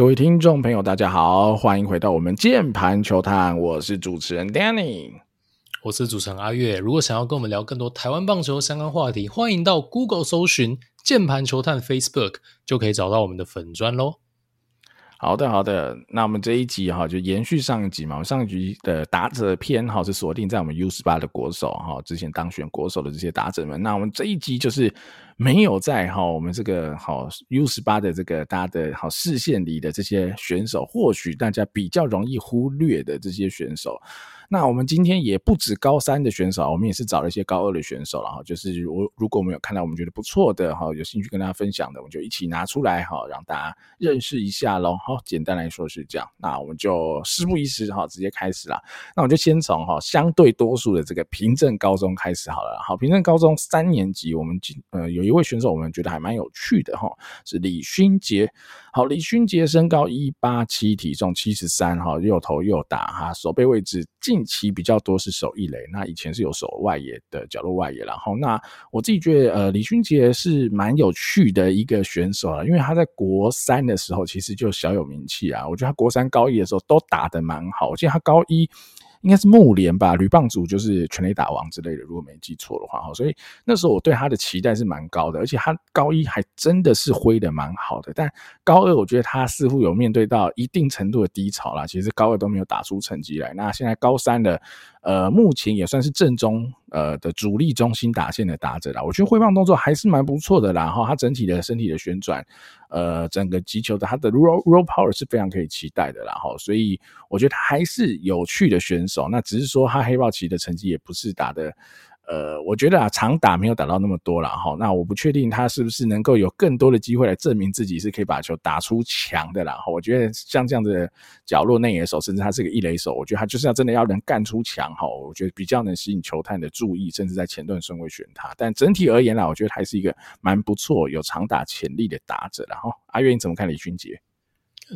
各位听众朋友，大家好，欢迎回到我们键盘球探，我是主持人 Danny，我是主持人阿月。如果想要跟我们聊更多台湾棒球相关话题，欢迎到 Google 搜寻键盘球探 Facebook，就可以找到我们的粉专喽。好的，好的。那我们这一集哈，就延续上一集嘛。我们上一集的打者篇哈是锁定在我们 U 十八的国手哈，之前当选国手的这些打者们。那我们这一集就是没有在哈我们这个好 U 十八的这个大家的好视线里的这些选手，或许大家比较容易忽略的这些选手。那我们今天也不止高三的选手，我们也是找了一些高二的选手，然后就是如如果我们有看到我们觉得不错的哈，有兴趣跟大家分享的，我们就一起拿出来哈，让大家认识一下喽。好，简单来说是这样。那我们就事不宜迟哈，直接开始啦。那我就先从哈相对多数的这个平镇高中开始好了。好，平镇高中三年级，我们今呃有一位选手，我们觉得还蛮有趣的哈，是李勋杰。好，李勋杰身高一八七，体重七十三，哈，右投右打哈，守备位置近期比较多是守一垒，那以前是有守外野的角落外野，然后那我自己觉得呃李勋杰是蛮有趣的一个选手啊，因为他在国三的时候其实就小有名气啊，我觉得他国三高一的时候都打得蛮好，我记得他高一。应该是木联吧，铝棒组就是全垒打王之类的，如果没记错的话哈。所以那时候我对他的期待是蛮高的，而且他高一还真的是挥的蛮好的。但高二我觉得他似乎有面对到一定程度的低潮啦，其实高二都没有打出成绩来。那现在高三的。呃，目前也算是正中呃的主力中心打线的打者啦。我觉得挥棒动作还是蛮不错的啦。哈，他整体的身体的旋转，呃，整个击球的他的 roll roll power 是非常可以期待的啦。哈，所以我觉得他还是有趣的选手。那只是说他黑豹旗的成绩也不是打的。呃，我觉得啊，长打没有打到那么多了哈。那我不确定他是不是能够有更多的机会来证明自己是可以把球打出墙的啦。我觉得像这样的角落内野手，甚至他是个一垒手，我觉得他就是要真的要能干出墙哈。我觉得比较能吸引球探的注意，甚至在前段顺位选他。但整体而言啦，我觉得还是一个蛮不错、有长打潜力的打者。然后阿月你怎么看李俊杰？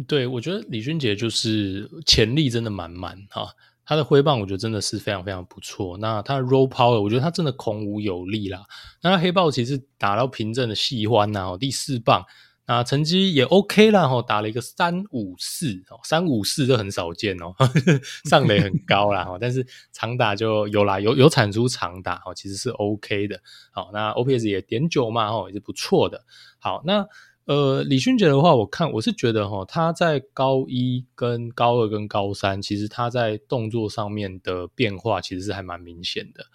对，我觉得李俊杰就是潜力真的满满哈。他的挥棒我觉得真的是非常非常不错。那他的 roll power 我觉得他真的孔武有力啦。那黑豹其实打到平正的细欢呐，第四棒，那成绩也 OK 啦，吼，打了一个三五四，三五四这很少见哦，上垒很高啦，但是长打就有啦，有有产出长打，其实是 OK 的。好，那 OPS 也点九嘛，吼，也是不错的。好，那。呃，李勋杰的话，我看我是觉得哈，他在高一、跟高二、跟高三，其实他在动作上面的变化其实是还蛮明显的，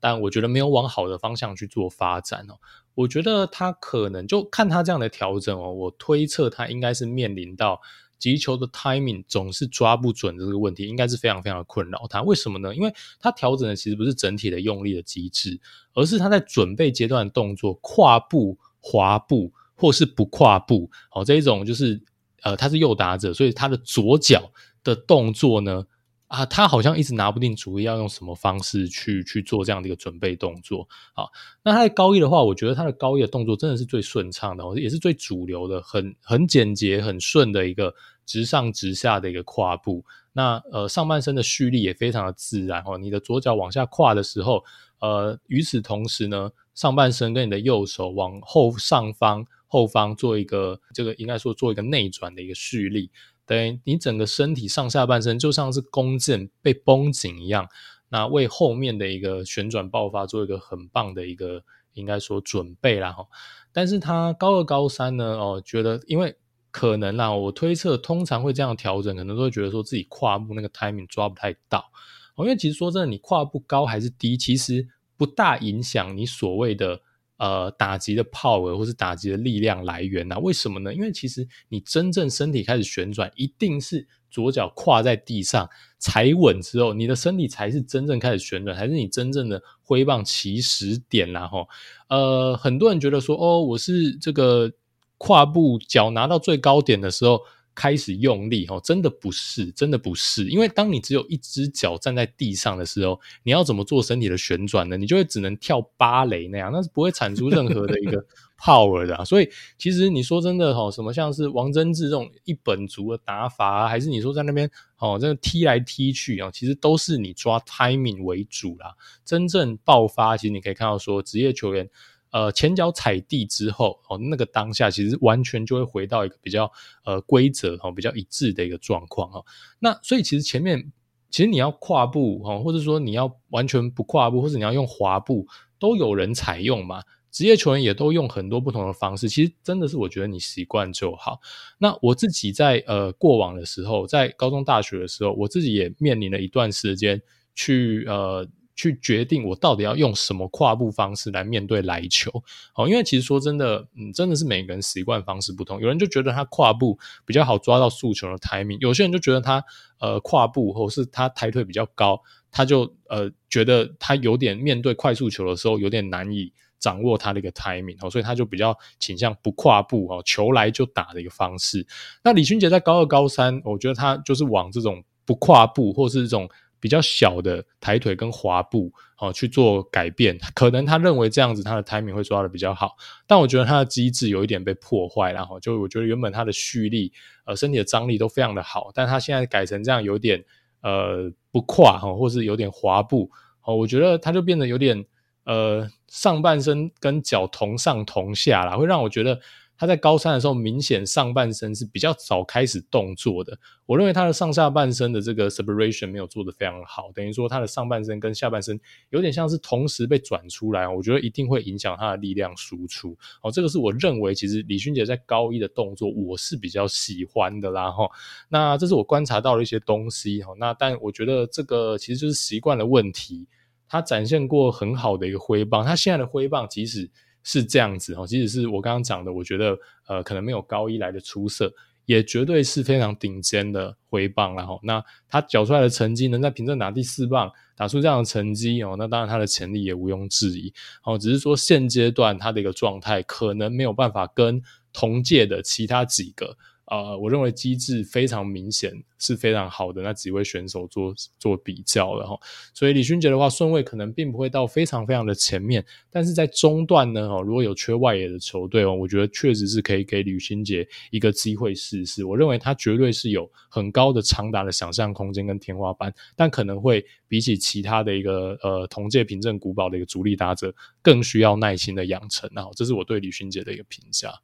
但我觉得没有往好的方向去做发展哦。我觉得他可能就看他这样的调整哦，我推测他应该是面临到击球的 timing 总是抓不准这个问题，应该是非常非常的困扰他。为什么呢？因为他调整的其实不是整体的用力的机制，而是他在准备阶段的动作，跨步、滑步。或是不跨步，好，这一种就是，呃，他是右打者，所以他的左脚的动作呢，啊，他好像一直拿不定主意要用什么方式去去做这样的一个准备动作，好，那他在高一的话，我觉得他的高一的动作真的是最顺畅的，也是最主流的，很很简洁、很顺的一个直上直下的一个跨步，那呃，上半身的蓄力也非常的自然哦，你的左脚往下跨的时候，呃，与此同时呢，上半身跟你的右手往后上方。后方做一个这个应该说做一个内转的一个蓄力，等于你整个身体上下半身就像是弓箭被绷紧一样，那为后面的一个旋转爆发做一个很棒的一个应该说准备啦哈。但是他高二高三呢哦，觉得因为可能啦，我推测通常会这样调整，可能都会觉得说自己跨步那个 timing 抓不太到，哦因为其实说真的，你跨步高还是低，其实不大影响你所谓的。呃，打击的 power 或是打击的力量来源啊？为什么呢？因为其实你真正身体开始旋转，一定是左脚跨在地上踩稳之后，你的身体才是真正开始旋转，才是你真正的挥棒起始点啦。吼，呃，很多人觉得说，哦，我是这个跨步脚拿到最高点的时候。开始用力哦，真的不是，真的不是，因为当你只有一只脚站在地上的时候，你要怎么做身体的旋转呢？你就会只能跳芭蕾那样，那是不会产出任何的一个 power 的啊。所以，其实你说真的哈，什么像是王贞治这种一本足的打法啊，还是你说在那边哦，这个踢来踢去啊，其实都是你抓 timing 为主啦。真正爆发，其实你可以看到说，职业球员。呃前脚踩地之后哦，那个当下其实完全就会回到一个比较呃规则哦比较一致的一个状况哈。那所以其实前面其实你要跨步哈，或者说你要完全不跨步，或者你要用滑步，都有人采用嘛。职业球员也都用很多不同的方式，其实真的是我觉得你习惯就好。那我自己在呃过往的时候，在高中大学的时候，我自己也面临了一段时间去呃去决定我到底要用什么跨步方式来面对来球。哦，因为其实说真的，嗯，真的是每个人习惯方式不同。有人就觉得他跨步比较好抓到速球的 timing，有些人就觉得他呃跨步或是他抬腿比较高，他就呃觉得他有点面对快速球的时候有点难以。掌握他的一个 timing 哦，所以他就比较倾向不跨步哦，球来就打的一个方式。那李勋杰在高二、高三，我觉得他就是往这种不跨步，或是这种比较小的抬腿跟滑步哦去做改变。可能他认为这样子他的 timing 会抓的比较好，但我觉得他的机制有一点被破坏，然后就我觉得原本他的蓄力呃身体的张力都非常的好，但他现在改成这样有点呃不跨哈，或是有点滑步哦，我觉得他就变得有点。呃，上半身跟脚同上同下啦，会让我觉得他在高三的时候，明显上半身是比较早开始动作的。我认为他的上下半身的这个 separation 没有做得非常好，等于说他的上半身跟下半身有点像是同时被转出来，我觉得一定会影响他的力量输出。哦，这个是我认为其实李勋杰在高一的动作，我是比较喜欢的啦。哈，那这是我观察到的一些东西。哈，那但我觉得这个其实就是习惯的问题。他展现过很好的一个挥棒，他现在的挥棒即使是这样子哦，即使是我刚刚讲的，我觉得呃可能没有高一来的出色，也绝对是非常顶尖的回棒了哈。那他缴出来的成绩能在平镇打第四棒，打出这样的成绩哦，那当然他的潜力也毋庸置疑哦。只是说现阶段他的一个状态可能没有办法跟同届的其他几个。呃，我认为机制非常明显是非常好的那几位选手做做比较的哈，所以李勋杰的话顺位可能并不会到非常非常的前面，但是在中段呢，哦，如果有缺外野的球队哦，我觉得确实是可以给李勋杰一个机会试试。我认为他绝对是有很高的长达的想象空间跟天花板，但可能会比起其他的一个呃同届凭证古堡的一个主力打者更需要耐心的养成。然后这是我对李勋杰的一个评价。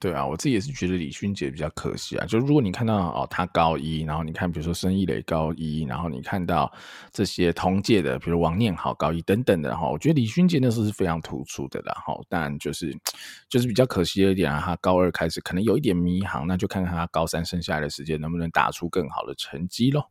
对啊，我自己也是觉得李勋杰比较可惜啊。就如果你看到哦，他高一，然后你看比如说申一垒高一，然后你看到这些同届的，比如王念好高一等等的哈，我觉得李勋杰那时候是非常突出的啦。哈，但就是就是比较可惜的一点啊，他高二开始可能有一点迷航，那就看看他高三剩下来的时间能不能打出更好的成绩喽。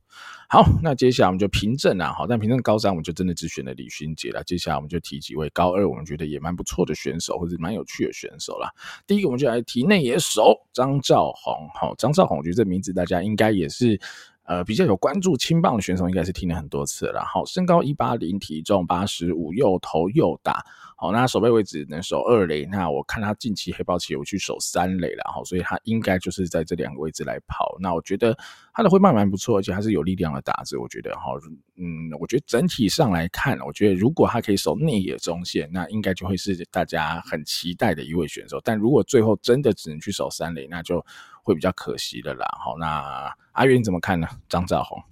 好，那接下来我们就凭证啦，好，但凭证高三我们就真的只选了李勋杰了。接下来我们就提几位高二我们觉得也蛮不错的选手，或者蛮有趣的选手啦。第一个我们就来提内野手张兆宏，好，张兆宏，我觉得这名字大家应该也是呃比较有关注青棒的选手，应该是听了很多次了。好，身高一八零，体重八十五，又投又打。好，那守备位置能守二垒，那我看他近期黑豹旗有去守三垒了，哈，所以他应该就是在这两个位置来跑。那我觉得他的挥棒蛮不错，而且他是有力量的打字，我觉得哈，嗯，我觉得整体上来看，我觉得如果他可以守内野中线，那应该就会是大家很期待的一位选手。但如果最后真的只能去守三垒，那就会比较可惜的啦。好，那阿元你怎么看呢？张兆宏，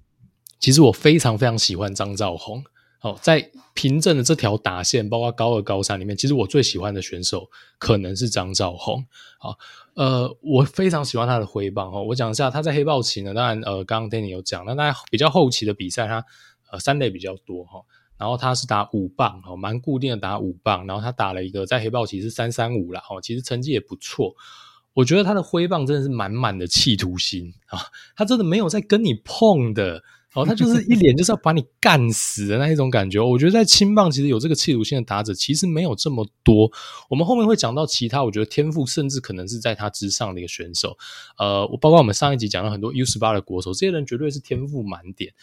其实我非常非常喜欢张兆宏。哦，在平镇的这条打线，包括高二、高三里面，其实我最喜欢的选手可能是张兆宏。好，呃，我非常喜欢他的挥棒。哦，我讲一下他在黑豹旗呢，当然，呃，刚刚 Danny 有讲，那在比较后期的比赛，他呃三垒比较多哈，然后他是打五棒，哦，蛮固定的打五棒，然后他打了一个在黑豹旗是三三五啦，哦，其实成绩也不错。我觉得他的挥棒真的是满满的企图心啊，他真的没有在跟你碰的。哦，他就是一脸就是要把你干死的那一种感觉。我觉得在青棒其实有这个企图性的打者其实没有这么多。我们后面会讲到其他，我觉得天赋甚至可能是在他之上的一个选手。呃，我包括我们上一集讲到很多 U 十八的国手，这些人绝对是天赋满点。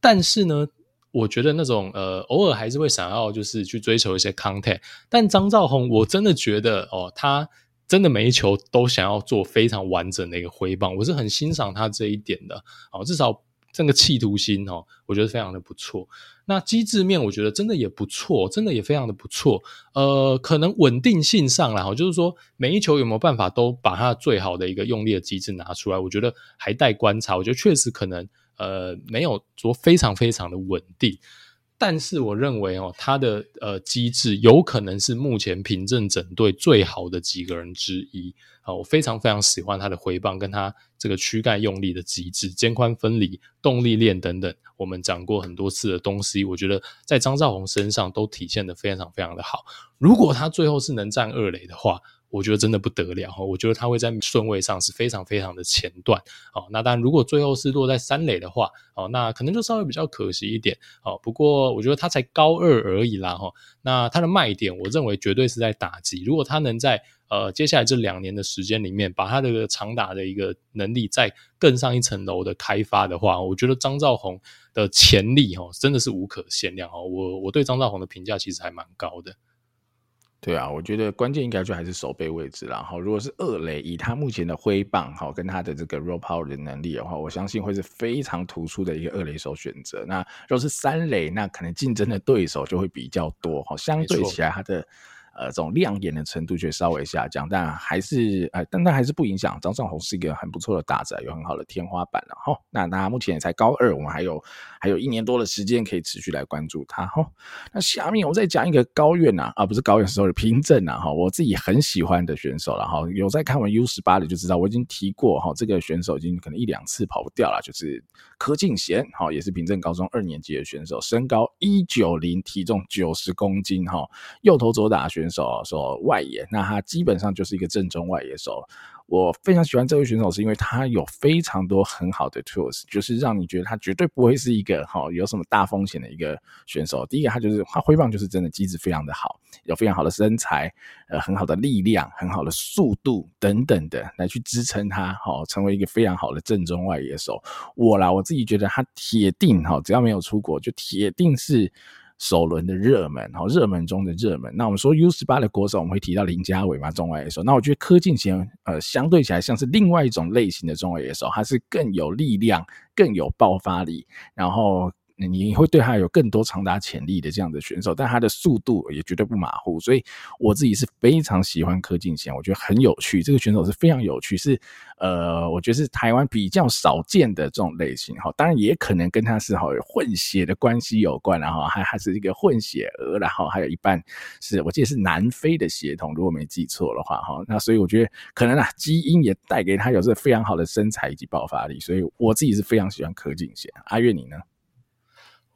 但是呢，我觉得那种呃偶尔还是会想要就是去追求一些 contact。但张兆宏，我真的觉得哦，他真的每一球都想要做非常完整的一个挥棒，我是很欣赏他这一点的。哦，至少。这个企图心哦，我觉得非常的不错。那机制面，我觉得真的也不错，真的也非常的不错。呃，可能稳定性上来哈，就是说每一球有没有办法都把它最好的一个用力的机制拿出来，我觉得还待观察。我觉得确实可能呃没有说非常非常的稳定。但是我认为哦，他的呃机制有可能是目前平镇整队最好的几个人之一啊，我非常非常喜欢他的回棒跟他这个躯干用力的机制、肩宽分离、动力链等等，我们讲过很多次的东西，我觉得在张兆宏身上都体现得非常非常的好。如果他最后是能站二垒的话，我觉得真的不得了哈，我觉得他会在顺位上是非常非常的前段哦。那当然，如果最后是落在三垒的话哦，那可能就稍微比较可惜一点哦。不过我觉得他才高二而已啦哈，那他的卖点，我认为绝对是在打击。如果他能在呃接下来这两年的时间里面，把他这个长打的一个能力再更上一层楼的开发的话，我觉得张兆宏的潜力哦真的是无可限量哦。我我对张兆宏的评价其实还蛮高的。对啊，我觉得关键应该就还是守备位置啦。好，如果是二垒，以他目前的挥棒哈，跟他的这个 raw power 的能力的话，我相信会是非常突出的一个二垒手选择。那如果是三垒，那可能竞争的对手就会比较多好，相对起来他的。呃，这种亮眼的程度却稍微下降，但还是呃，但它还是不影响张尚鸿是一个很不错的打者，有很好的天花板了哈。那他目前也才高二，我们还有还有一年多的时间可以持续来关注他哈。那下面我再讲一个高院呐，啊不是高苑，是平镇呐哈，我自己很喜欢的选手了哈。有在看完 U 十八的就知道，我已经提过哈，这个选手已经可能一两次跑不掉了，就是柯敬贤哈，也是平镇高中二年级的选手，身高一九零，体重九十公斤哈，右投左打选手。说外野，那他基本上就是一个正宗外野手。我非常喜欢这位选手，是因为他有非常多很好的 tools，就是让你觉得他绝对不会是一个有什么大风险的一个选手。第一个，他就是他挥棒就是真的机制非常的好，有非常好的身材，呃，很好的力量，很好的速度等等的来去支撑他，好成为一个非常好的正宗外野手。我啦，我自己觉得他铁定哈，只要没有出国，就铁定是。首轮的热门，好，热门中的热门。那我们说 U 十八的国手，我们会提到林家伟嘛，中外野手。那我觉得柯敬贤，呃，相对起来像是另外一种类型的中外野手，他是更有力量，更有爆发力，然后。你会对他有更多长达潜力的这样的选手，但他的速度也绝对不马虎，所以我自己是非常喜欢柯敬贤，我觉得很有趣，这个选手是非常有趣，是呃，我觉得是台湾比较少见的这种类型哈，当然也可能跟他是好混血的关系有关，然后还还是一个混血儿，然后还有一半是我记得是南非的血统，如果没记错的话哈，那所以我觉得可能啊基因也带给他有这个非常好的身材以及爆发力，所以我自己是非常喜欢柯敬贤。阿月你呢？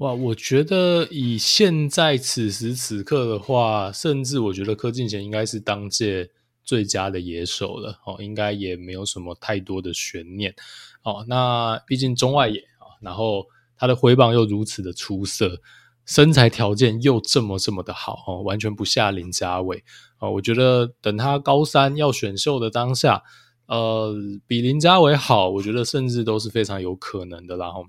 哇，我觉得以现在此时此刻的话，甚至我觉得柯敬贤应该是当届最佳的野手了哦，应该也没有什么太多的悬念哦。那毕竟中外野啊，然后他的挥棒又如此的出色，身材条件又这么这么的好哦，完全不下林家伟啊。我觉得等他高三要选秀的当下，呃，比林家伟好，我觉得甚至都是非常有可能的。然后。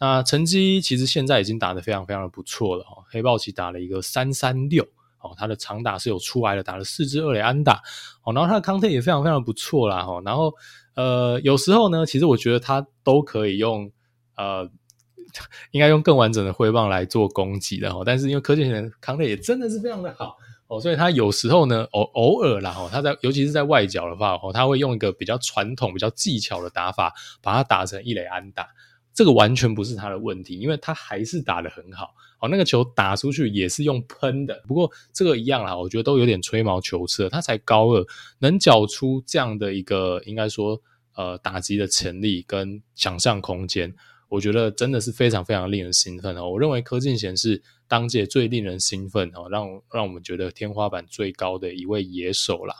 那成绩其实现在已经打得非常非常的不错了哈，黑豹旗打了一个三三六哦，他的长打是有出来的，打了四支二垒安打哦，然后他的康特也非常非常不错啦哈，然后呃有时候呢，其实我觉得他都可以用呃 应该用更完整的挥棒来做攻击的哈，但是因为柯建贤康特也真的是非常的好哦，所以他有时候呢偶偶尔啦哈，他在尤其是在外角的话哦，他会用一个比较传统、比较技巧的打法，把它打成一垒安打。这个完全不是他的问题，因为他还是打得很好。哦，那个球打出去也是用喷的，不过这个一样啦，我觉得都有点吹毛求疵。他才高二，能缴出这样的一个应该说呃打击的潜力跟想象空间，我觉得真的是非常非常令人兴奋哦。我认为柯敬贤是当届最令人兴奋哦，让让我们觉得天花板最高的一位野手啦。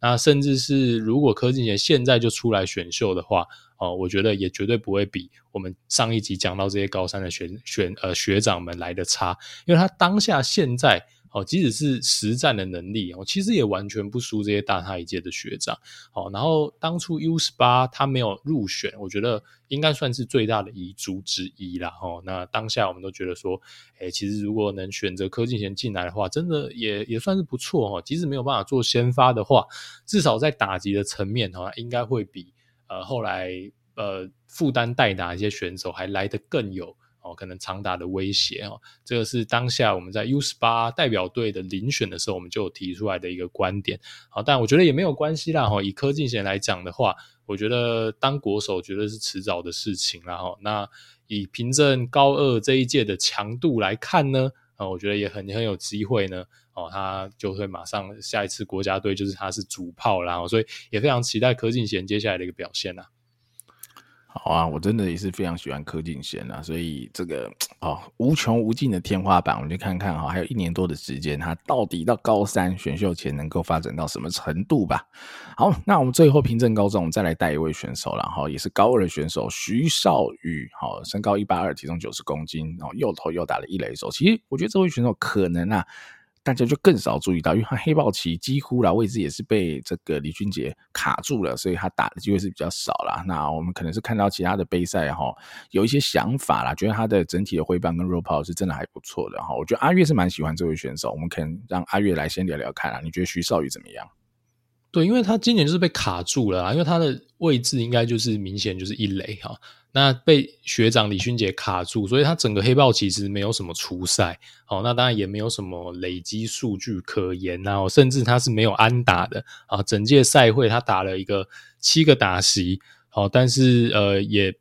那甚至是如果柯敬贤现在就出来选秀的话。哦，我觉得也绝对不会比我们上一集讲到这些高三的选选呃学长们来的差，因为他当下现在哦，即使是实战的能力哦，其实也完全不输这些大他一届的学长。哦，然后当初 U 十八他没有入选，我觉得应该算是最大的遗珠之一啦。哦，那当下我们都觉得说，诶，其实如果能选择柯敬贤进来的话，真的也也算是不错哦。即使没有办法做先发的话，至少在打击的层面哈，应该会比。呃，后来呃，负担代打一些选手还来得更有哦，可能长达的威胁哦，这个是当下我们在 U 十八代表队的遴选的时候，我们就有提出来的一个观点。好，但我觉得也没有关系啦。哈，以柯敬贤来讲的话，我觉得当国手绝对是迟早的事情啦。哈，那以平镇高二这一届的强度来看呢，啊，我觉得也很很有机会呢。哦，他就会马上下一次国家队就是他是主炮啦，所以也非常期待柯敬贤接下来的一个表现啦。好啊，我真的也是非常喜欢柯敬贤啊，所以这个哦无穷无尽的天花板，我们就看看哈，还有一年多的时间，他到底到高三选秀前能够发展到什么程度吧？好，那我们最后平镇高中，我们再来带一位选手了哈，也是高二的选手徐少宇，好，身高一八二，体重九十公斤，然后又投又打的一垒手，其实我觉得这位选手可能啊。大家就更少注意到，因为他黑豹旗几乎啦位置也是被这个李俊杰卡住了，所以他打的机会是比较少啦。那我们可能是看到其他的杯赛哈，有一些想法啦，觉得他的整体的挥棒跟 roll power 是真的还不错的哈。我觉得阿月是蛮喜欢这位选手，我们可能让阿月来先聊聊看啊。你觉得徐少宇怎么样？对，因为他今年就是被卡住了啊，因为他的位置应该就是明显就是一垒哈。那被学长李勋杰卡住，所以他整个黑豹其实没有什么初赛，哦，那当然也没有什么累积数据可言啊，甚至他是没有安打的啊，整届赛会他打了一个七个打席，哦，但是呃也。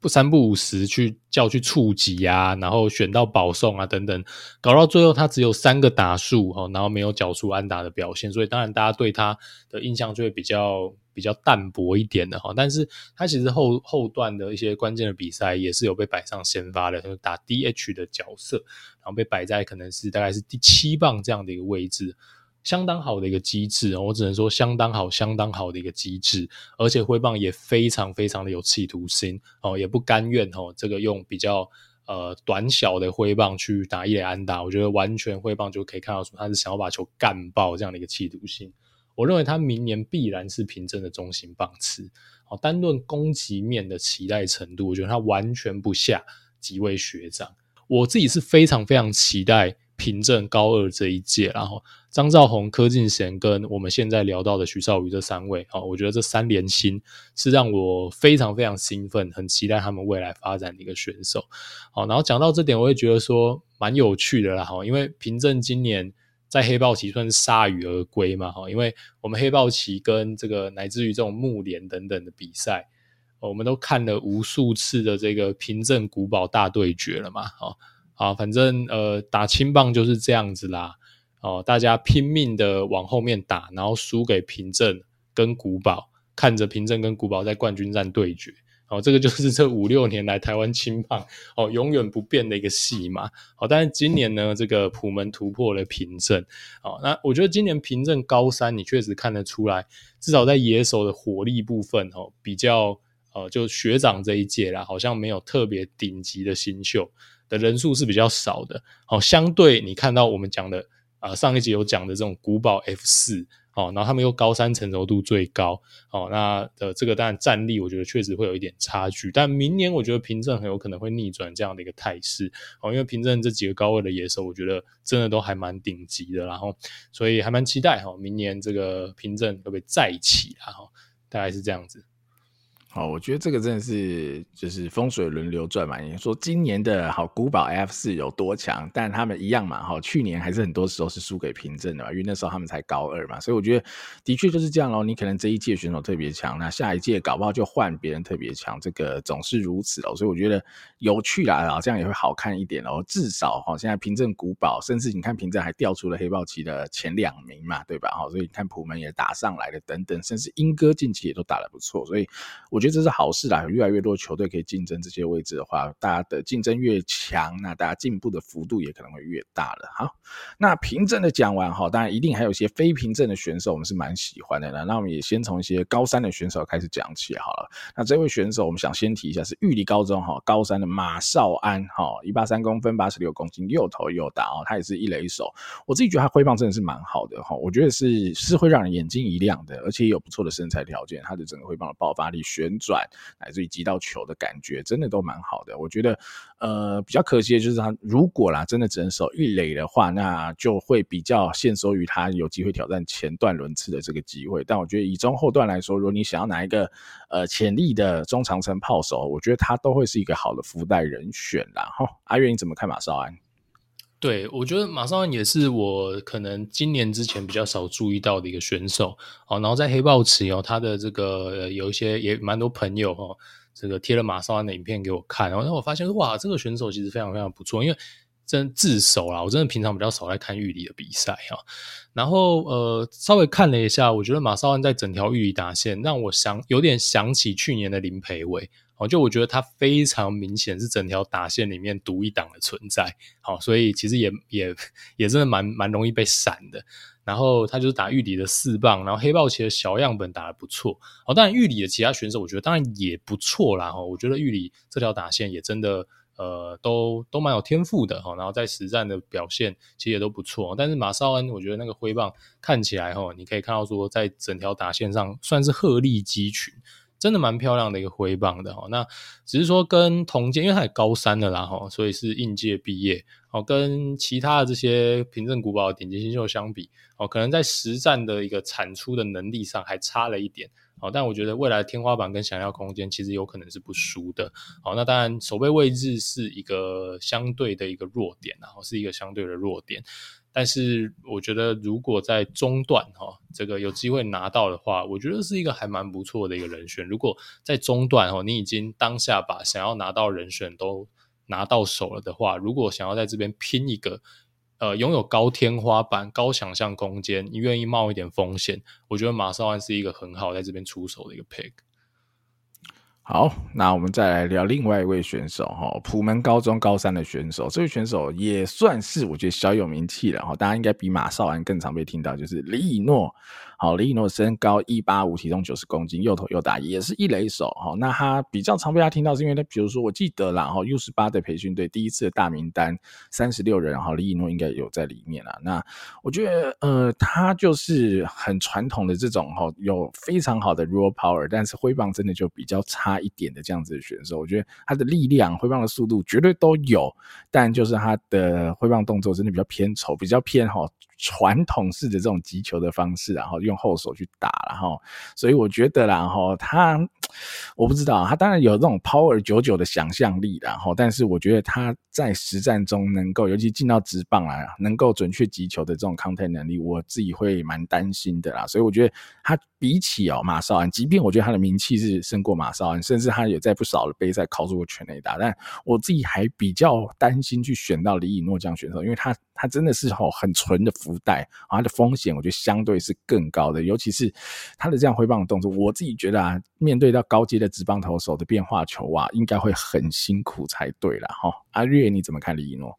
不三不五时去叫去触及啊，然后选到保送啊等等，搞到最后他只有三个打数哈，然后没有缴出安打的表现，所以当然大家对他的印象就会比较比较淡薄一点的哈。但是他其实后后段的一些关键的比赛也是有被摆上先发的，就打 DH 的角色，然后被摆在可能是大概是第七棒这样的一个位置。相当好的一个机制，我只能说相当好、相当好的一个机制，而且挥棒也非常非常的有企图心哦，也不甘愿哦，这个用比较呃短小的挥棒去打一垒安打，我觉得完全挥棒就可以看到出他是想要把球干爆这样的一个企图心。我认为他明年必然是平镇的中型棒次哦，单论攻击面的期待程度，我觉得他完全不下几位学长，我自己是非常非常期待。平镇高二这一届，然后张兆宏、柯敬贤跟我们现在聊到的徐少宇这三位，哦，我觉得这三连星是让我非常非常兴奋，很期待他们未来发展的一个选手。好，然后讲到这点，我也觉得说蛮有趣的啦，哈，因为平镇今年在黑豹旗算是铩羽而归嘛，哈，因为我们黑豹旗跟这个乃至于这种木联等等的比赛，我们都看了无数次的这个平镇古堡大对决了嘛，哈。啊，反正呃，打青棒就是这样子啦。哦，大家拼命的往后面打，然后输给平正跟古堡，看着平正跟古堡在冠军战对决。哦，这个就是这五六年来台湾青棒哦永远不变的一个戏码。哦，但是今年呢，这个普门突破了平正。哦，那我觉得今年平正高三，你确实看得出来，至少在野手的火力部分，哦，比较呃，就学长这一届啦，好像没有特别顶级的新秀。的人数是比较少的，好，相对你看到我们讲的啊，上一集有讲的这种古堡 F 四，哦，然后他们又高三成熟度最高，哦，那的这个当然战力我觉得确实会有一点差距，但明年我觉得凭证很有可能会逆转这样的一个态势，哦，因为凭证这几个高位的野手，我觉得真的都还蛮顶级的，然后所以还蛮期待哈，明年这个凭证会不会再起啊？哈，大概是这样子。哦，我觉得这个真的是就是风水轮流转嘛。你说今年的好古堡 F 四有多强，但他们一样嘛。哈，去年还是很多时候是输给平镇的嘛，因为那时候他们才高二嘛。所以我觉得的确就是这样喽。你可能这一届选手特别强，那下一届搞不好就换别人特别强，这个总是如此哦。所以我觉得有趣啦，这样也会好看一点哦。至少哈，现在平镇古堡，甚至你看平镇还调出了黑豹旗的前两名嘛，对吧？哈，所以你看普门也打上来了，等等，甚至英哥近期也都打得不错，所以我我觉得。这是好事啦，越来越多球队可以竞争这些位置的话，大家的竞争越强，那大家进步的幅度也可能会越大了。好，那凭证的讲完哈，当然一定还有一些非凭证的选手，我们是蛮喜欢的。那我们也先从一些高三的选手开始讲起好了。那这位选手，我们想先提一下是玉里高中哈高三的马少安哈，一八三公分，八十六公斤，又投又打哦，他也是一垒手。我自己觉得他挥棒真的是蛮好的哈，我觉得是是会让人眼睛一亮的，而且也有不错的身材条件，他的整个挥棒的爆发力学。旋转，乃至于击到球的感觉，真的都蛮好的。我觉得，呃，比较可惜的就是他如果啦，真的只能守一垒的话，那就会比较限缩于他有机会挑战前段轮次的这个机会。但我觉得以中后段来说，如果你想要拿一个呃潜力的中长程炮手，我觉得他都会是一个好的福袋人选啦。哈，阿月你怎么看马绍安？对，我觉得马绍安也是我可能今年之前比较少注意到的一个选手哦。然后在黑豹池哦，他的这个、有一些也蛮多朋友哦，这个贴了马绍安的影片给我看，然后我发现哇，这个选手其实非常非常不错，因为真自首啦，我真的平常比较少在看玉里的比赛哈。然后呃，稍微看了一下，我觉得马绍安在整条玉里打线让我想有点想起去年的林培伟。哦，就我觉得他非常明显是整条打线里面独一档的存在，好，所以其实也也也真的蛮蛮容易被闪的。然后他就是打玉里的四棒，然后黑豹旗的小样本打得不错。哦，当然玉里的其他选手我觉得当然也不错啦。哈，我觉得玉里这条打线也真的呃都都蛮有天赋的哈。然后在实战的表现其实也都不错。但是马绍恩我觉得那个挥棒看起来哈，你可以看到说在整条打线上算是鹤立鸡群。真的蛮漂亮的一个挥棒的哈，那只是说跟同届，因为他也高三了啦哈，所以是应届毕业哦，跟其他的这些平镇古堡的顶级新秀相比哦，可能在实战的一个产出的能力上还差了一点哦，但我觉得未来天花板跟想要空间其实有可能是不输的哦，那当然守备位置是一个相对的一个弱点，然后是一个相对的弱点。但是我觉得，如果在中段哈，这个有机会拿到的话，我觉得是一个还蛮不错的一个人选。如果在中段哈，你已经当下把想要拿到人选都拿到手了的话，如果想要在这边拼一个，呃，拥有高天花板、高想象空间，你愿意冒一点风险，我觉得马绍安是一个很好在这边出手的一个 pick。好，那我们再来聊另外一位选手哈，普门高中高三的选手，这位选手也算是我觉得小有名气了哈，大家应该比马少安更常被听到，就是李以诺。好，李以诺身高一八五，体重九十公斤，又投又打，也是一垒手。好，那他比较常被他听到，是因为他，比如说，我记得啦，哈，U 十八的培训队第一次的大名单三十六人，哈李以诺应该有在里面啦。那我觉得，呃，他就是很传统的这种哈，有非常好的 raw power，但是挥棒真的就比较差一点的这样子的选手。我觉得他的力量、挥棒的速度绝对都有，但就是他的挥棒动作真的比较偏丑，比较偏哈。传统式的这种击球的方式，然后用后手去打，然后，所以我觉得，然后他，我不知道，他当然有这种 power 九九的想象力，然后，但是我觉得他在实战中能够，尤其进到直棒来，能够准确击球的这种 contact 能力，我自己会蛮担心的啦。所以我觉得他比起哦马绍安，即便我觉得他的名气是胜过马绍安，甚至他也在不少的杯赛考出过全垒打，但我自己还比较担心去选到李以诺这样选手，因为他。他真的是吼很纯的福袋，它的风险我觉得相对是更高的，尤其是他的这样挥棒的动作，我自己觉得啊，面对到高阶的直棒投手的变化球啊，应该会很辛苦才对了哈。阿跃你怎么看李一诺？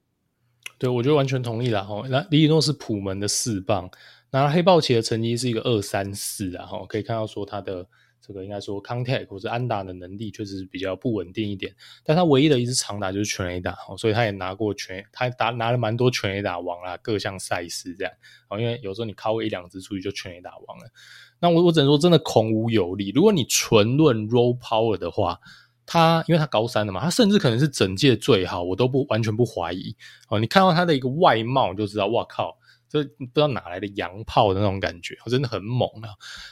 对，我觉得完全同意了哈。那李一诺是普门的四棒，那黑豹旗的成绩是一个二三四啊哈，可以看到说他的。这个应该说，contact 或者安打的能力确实是比较不稳定一点，但他唯一的一支长打就是全垒打，所以他也拿过全，他打拿了蛮多全垒打王啦，各项赛事这样，因为有时候你靠一两支出去就全垒打王了。那我我只能说真的孔武有力，如果你纯论 raw power 的话，他因为他高三的嘛，他甚至可能是整届最好，我都不完全不怀疑。哦，你看到他的一个外貌就知道，哇靠！这不知道哪来的洋炮的那种感觉，真的很猛啊！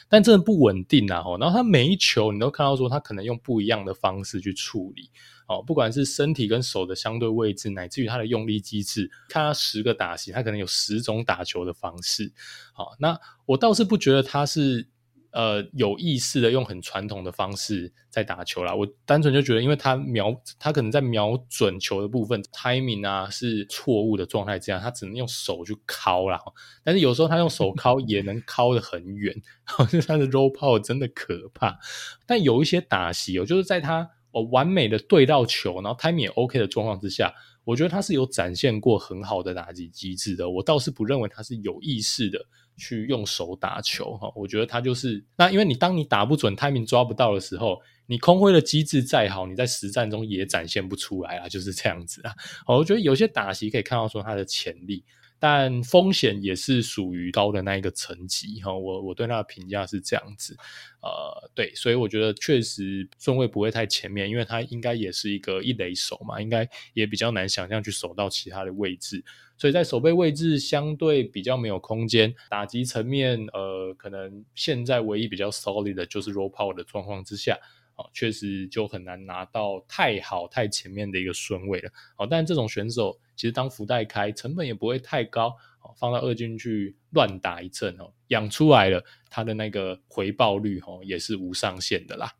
但真的不稳定啊！然后他每一球你都看到说他可能用不一样的方式去处理哦，不管是身体跟手的相对位置，乃至于他的用力机制，看他十个打型，他可能有十种打球的方式。好，那我倒是不觉得他是。呃，有意识的用很传统的方式在打球啦。我单纯就觉得，因为他瞄，他可能在瞄准球的部分 timing 啊是错误的状态之下，他只能用手去敲啦。但是有时候他用手敲也能敲得很远，他的 roll power 真的可怕。但有一些打席哦，就是在他哦完美的对到球，然后 timing 也 OK 的状况之下，我觉得他是有展现过很好的打击机制的。我倒是不认为他是有意识的。去用手打球哈，我觉得他就是那，因为你当你打不准，timing 抓不到的时候，你空挥的机制再好，你在实战中也展现不出来啊，就是这样子啊。我觉得有些打席可以看到说他的潜力，但风险也是属于高的那一个层级哈。我我对他的评价是这样子，呃，对，所以我觉得确实顺位不会太前面，因为他应该也是一个一垒手嘛，应该也比较难想象去守到其他的位置，所以在守备位置相对比较没有空间，打击层面呃，可能现在唯一比较 solid 的就是 raw power 的状况之下。哦，确实就很难拿到太好太前面的一个顺位了。哦，但这种选手其实当福袋开，成本也不会太高。哦，放到二军去乱打一阵哦，养出来了，他的那个回报率哦也是无上限的啦。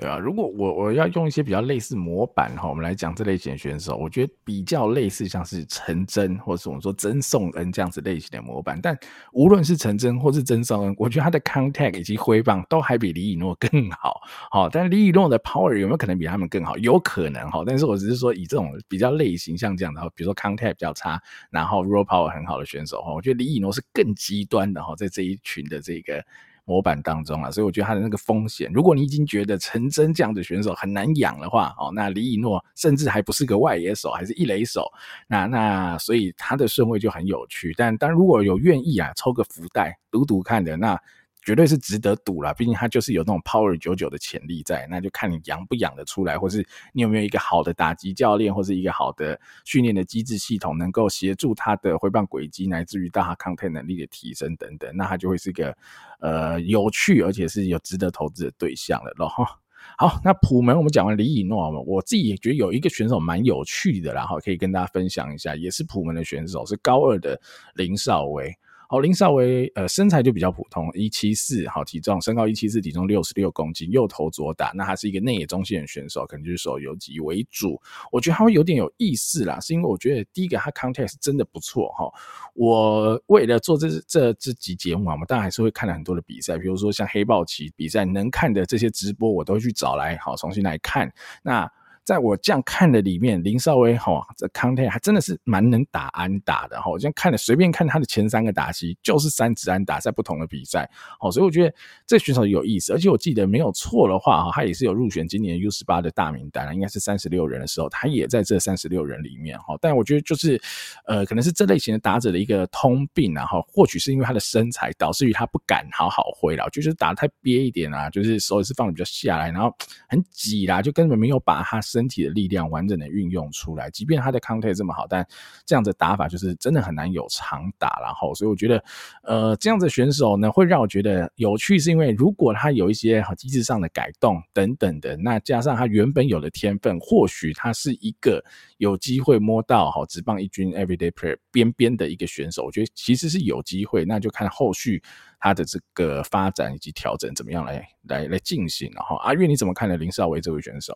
对啊，如果我我要用一些比较类似模板哈，我们来讲这类型的选手，我觉得比较类似像是陈真，或是我们说曾颂恩这样子类型的模板。但无论是陈真或是曾颂恩，我觉得他的 contact 以及挥棒都还比李以诺 更好。好，但李以诺的 power 有没有可能比他们更好？有可能哈，但是我只是说以这种比较类型像这样的，比如说 contact 比较差，然后 raw power 很好的选手哈，我觉得李以诺是更极端的哈，在这一群的这个。模板当中啊，所以我觉得他的那个风险，如果你已经觉得陈真这样的选手很难养的话，哦，那李以诺甚至还不是个外野手，还是一垒手，那那所以他的顺位就很有趣。但但如果有愿意啊抽个福袋读读看的那。绝对是值得赌啦，毕竟他就是有那种 power 九九的潜力在，那就看你养不养得出来，或是你有没有一个好的打击教练，或是一个好的训练的机制系统，能够协助他的挥棒轨迹，乃至于到他 contact 能力的提升等等，那他就会是一个呃有趣而且是有值得投资的对象了咯。好，那普门我们讲完李以诺，我自己也觉得有一个选手蛮有趣的，然后可以跟大家分享一下，也是普门的选手，是高二的林少威。好，林少威，呃，身材就比较普通，一七四，好，体重身高一七四，体重六十六公斤，右投左打，那他是一个内野中线的选手，可能就是守游击为主。我觉得他会有点有意思啦，是因为我觉得第一个他 contact 真的不错哈。我为了做这这这集节目啊，我们当然还是会看了很多的比赛，比如说像黑豹旗比赛能看的这些直播，我都去找来好重新来看。那在我这样看的里面，林少威哈，这康泰还真的是蛮能打安打的哈。我这样看了，随便看他的前三个打击，就是三支安打，在不同的比赛。好，所以我觉得这选手有意思。而且我记得没有错的话哈，他也是有入选今年 U 十八的大名单，应该是三十六人的时候，他也在这三十六人里面哈。但我觉得就是呃，可能是这类型的打者的一个通病啊哈。或许是因为他的身材导致于他不敢好好挥了，就是打得太憋一点啊，就是手也是放的比较下来，然后很挤啦，就根本没有把他。身身体的力量完整的运用出来，即便他的 counter 这么好，但这样的打法就是真的很难有长打。然后，所以我觉得，呃，这样的选手呢，会让我觉得有趣，是因为如果他有一些好机制上的改动等等的，那加上他原本有的天分，或许他是一个有机会摸到好直棒一军 everyday player 边边的一个选手。我觉得其实是有机会，那就看后续他的这个发展以及调整怎么样来来来进行。然后，阿月你怎么看呢？林少维这位选手？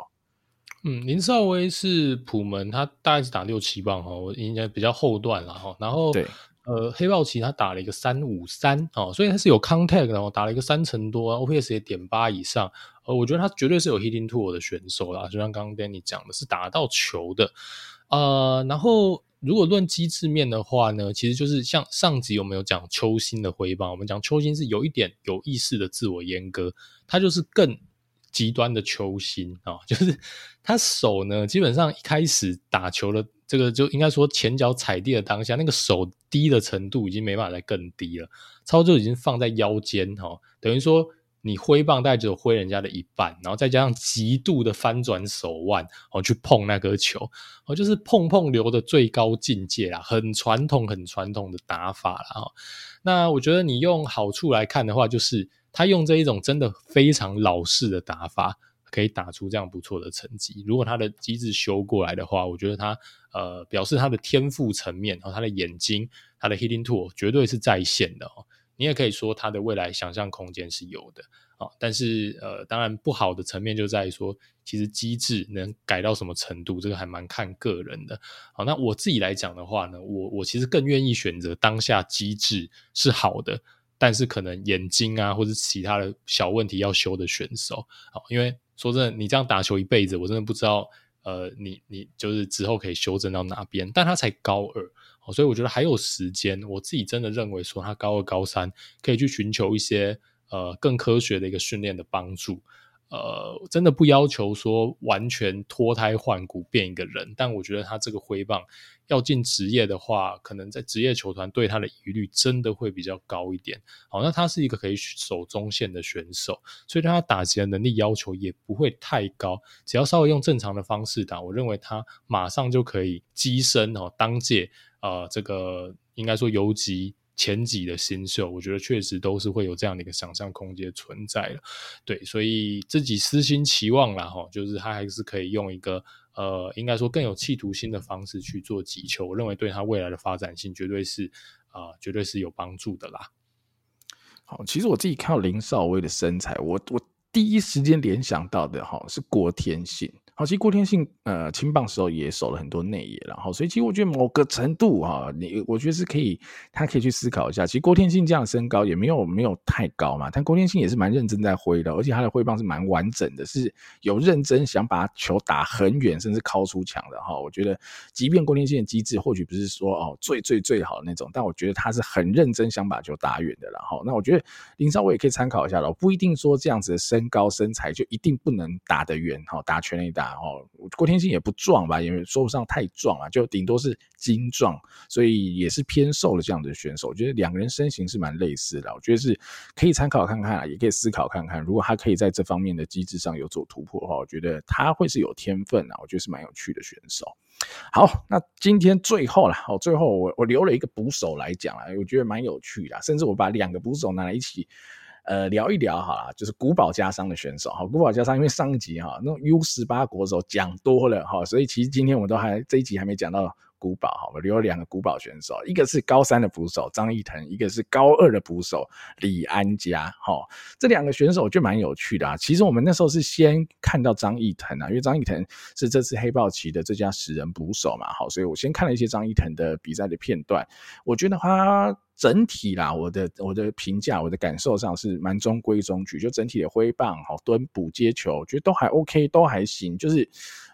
嗯，林少威是普门，他大概是打六七棒哈，我应该比较后段了哈。然后，对，呃，黑豹旗他打了一个三五三哦，所以他是有 contact 然后打了一个三成多，OPS 也点八以上。呃，我觉得他绝对是有 hitting tool 的选手啦，就像刚刚 Danny 讲的，是打得到球的。呃，然后如果论机制面的话呢，其实就是像上集我们有讲邱心的挥棒，我们讲邱心是有一点有意识的自我阉割，他就是更。极端的球星啊，就是他手呢，基本上一开始打球的这个就应该说前脚踩地的当下，那个手低的程度已经没办法再更低了，操作已经放在腰间哈，等于说你挥棒大概只有挥人家的一半，然后再加上极度的翻转手腕哦去碰那颗球哦，就是碰碰流的最高境界啦，很传统很传统的打法啦哈。那我觉得你用好处来看的话，就是。他用这一种真的非常老式的打法，可以打出这样不错的成绩。如果他的机制修过来的话，我觉得他呃表示他的天赋层面和他的眼睛，他的 hitting tool 绝对是在线的哦。你也可以说他的未来想象空间是有的啊。但是呃，当然不好的层面就在于说，其实机制能改到什么程度，这个还蛮看个人的。好，那我自己来讲的话呢，我我其实更愿意选择当下机制是好的。但是可能眼睛啊，或者其他的小问题要修的选手，好，因为说真的，你这样打球一辈子，我真的不知道，呃，你你就是之后可以修正到哪边。但他才高二，所以我觉得还有时间。我自己真的认为说，他高二高三可以去寻求一些呃更科学的一个训练的帮助。呃，真的不要求说完全脱胎换骨变一个人，但我觉得他这个挥棒要进职业的话，可能在职业球团对他的疑虑真的会比较高一点。好，那他是一个可以守中线的选手，所以他打击的能力要求也不会太高，只要稍微用正常的方式打，我认为他马上就可以跻身哦，当届呃这个应该说游击。前几的新秀，我觉得确实都是会有这样的一个想象空间存在的，对，所以自己私心期望啦，哈，就是他还是可以用一个呃，应该说更有企图心的方式去做击球，我认为对他未来的发展性绝对是啊、绝对是有帮助的啦。好，其实我自己看到林少威的身材，我我第一时间联想到的哈是郭天信。好，其实郭天信呃，青棒时候也守了很多内野，然后所以其实我觉得某个程度哈，你我觉得是可以，他可以去思考一下。其实郭天信这样的身高也没有没有太高嘛，但郭天信也是蛮认真在挥的，而且他的挥棒是蛮完整的，是有认真想把球打很远，甚至敲出墙的哈。我觉得，即便郭天信的机制或许不是说哦最最最好的那种，但我觉得他是很认真想把球打远的。然后，那我觉得林少威也可以参考一下了，不一定说这样子的身身高身材就一定不能打得远哈，打全垒打。然后郭天星也不壮吧，因为说不上太壮啊，就顶多是精壮，所以也是偏瘦的这样的选手。我觉得两个人身形是蛮类似的，我觉得是可以参考看看，也可以思考看看。如果他可以在这方面的机制上有所突破的话，我觉得他会是有天分啊，我觉得是蛮有趣的选手。好，那今天最后了，好，最后我我留了一个捕手来讲啊，我觉得蛮有趣的，甚至我把两个捕手拿来一起。呃，聊一聊好了，就是古堡加商的选手哈，古堡加商因为上一集哈那种 U 十八国手讲多了哈，所以其实今天我们都还这一集还没讲到。古堡哈，我留了两个古堡选手，一个是高三的捕手张义腾，一个是高二的捕手李安家。哈，这两个选手就蛮有趣的啊。其实我们那时候是先看到张义腾啊，因为张义腾是这次黑豹旗的最佳十人捕手嘛，好，所以我先看了一些张义腾的比赛的片段。我觉得他整体啦，我的我的评价，我的感受上是蛮中规中矩，就整体的挥棒、好蹲捕接球，觉得都还 OK，都还行，就是。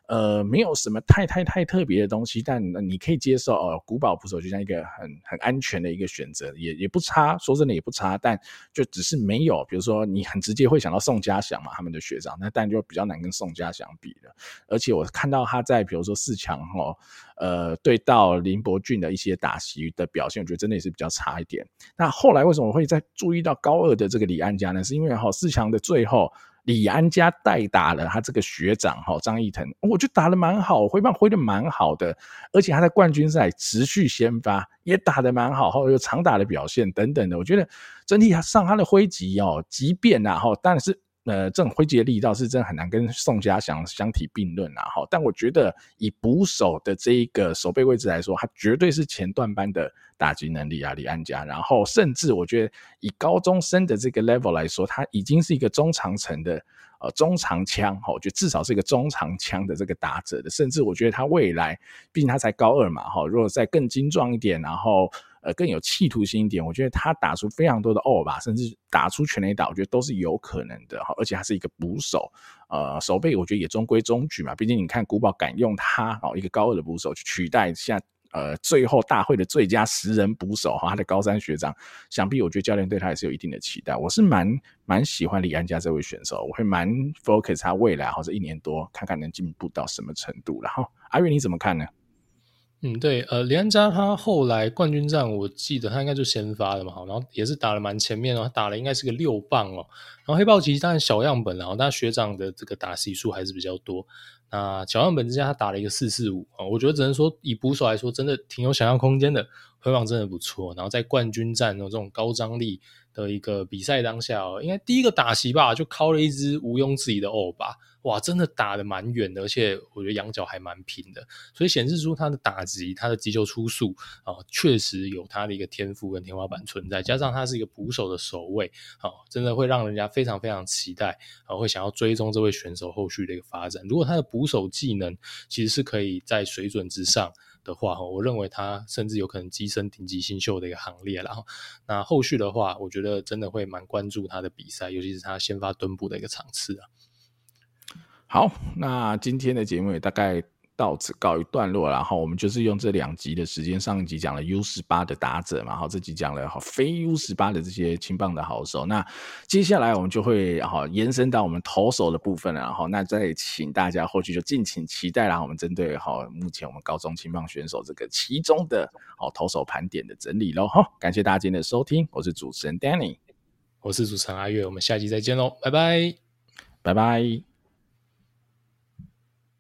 呃，没有什么太太太特别的东西，但你可以接受哦。古堡捕手就像一个很很安全的一个选择，也也不差，说真的也不差，但就只是没有，比如说你很直接会想到宋家祥嘛，他们的学长，那但就比较难跟宋家祥比了。而且我看到他在比如说四强哦，呃，对到林伯俊的一些打席的表现，我觉得真的也是比较差一点。那后来为什么我会再注意到高二的这个李安家呢？是因为哈四强的最后。李安家代打了他这个学长哈张义腾，我觉得打得蛮好，挥棒挥得蛮好的，而且他在冠军赛持续先发，也打得蛮好，后有长打的表现等等的，我觉得整体上他的挥击哦，即便呐哈，但是。呃，这种挥击的力道是真的很难跟宋家祥相提并论啊！哈，但我觉得以捕手的这一个守备位置来说，他绝对是前段班的打击能力啊，李安家。然后，甚至我觉得以高中生的这个 level 来说，他已经是一个中长程的呃中长枪，哈，我觉得至少是一个中长枪的这个打者的。甚至我觉得他未来，毕竟他才高二嘛，哈，如果再更精壮一点，然后。呃，更有企图心一点，我觉得他打出非常多的欧吧，甚至打出全垒打，我觉得都是有可能的哈。而且他是一个捕手，呃，守备我觉得也中规中矩嘛。毕竟你看古堡敢用他哦，一个高二的捕手去取代下呃最后大会的最佳十人捕手哈，他的高三学长，想必我觉得教练对他也是有一定的期待。我是蛮蛮喜欢李安家这位选手，我会蛮 focus 他未来或者一年多，看看能进步到什么程度。然后阿月你怎么看呢？嗯，对，呃，李安家他后来冠军战，我记得他应该就先发的嘛，然后也是打了蛮前面哦，他打了应该是个六棒哦，然后黑豹其实当然小样本，然后但学长的这个打席数还是比较多，那小样本之下他打了一个四四五啊，我觉得只能说以捕手来说，真的挺有想象空间的，挥棒真的不错，然后在冠军战的这种高张力的一个比赛当下哦，应该第一个打席吧，就敲了一支毋庸置疑的欧吧。哇，真的打得蛮远的，而且我觉得仰角还蛮平的，所以显示出他的打击、他的击球出速啊，确实有他的一个天赋跟天花板存在。加上他是一个捕手的守卫，啊，真的会让人家非常非常期待，啊，会想要追踪这位选手后续的一个发展。如果他的捕手技能其实是可以在水准之上的话，我认为他甚至有可能跻身顶级新秀的一个行列。然后，那后续的话，我觉得真的会蛮关注他的比赛，尤其是他先发蹲步的一个场次啊。好，那今天的节目也大概到此告一段落，然后我们就是用这两集的时间，上一集讲了 U 十八的打者嘛，然后这集讲了非 U 十八的这些青棒的好手。那接下来我们就会哈延伸到我们投手的部分了，然后那再请大家后续就敬请期待，啦我们针对好目前我们高中青棒选手这个其中的好投手盘点的整理喽。好，感谢大家今天的收听，我是主持人 Danny，我是主持人阿月，我们下期再见喽，拜拜，拜拜。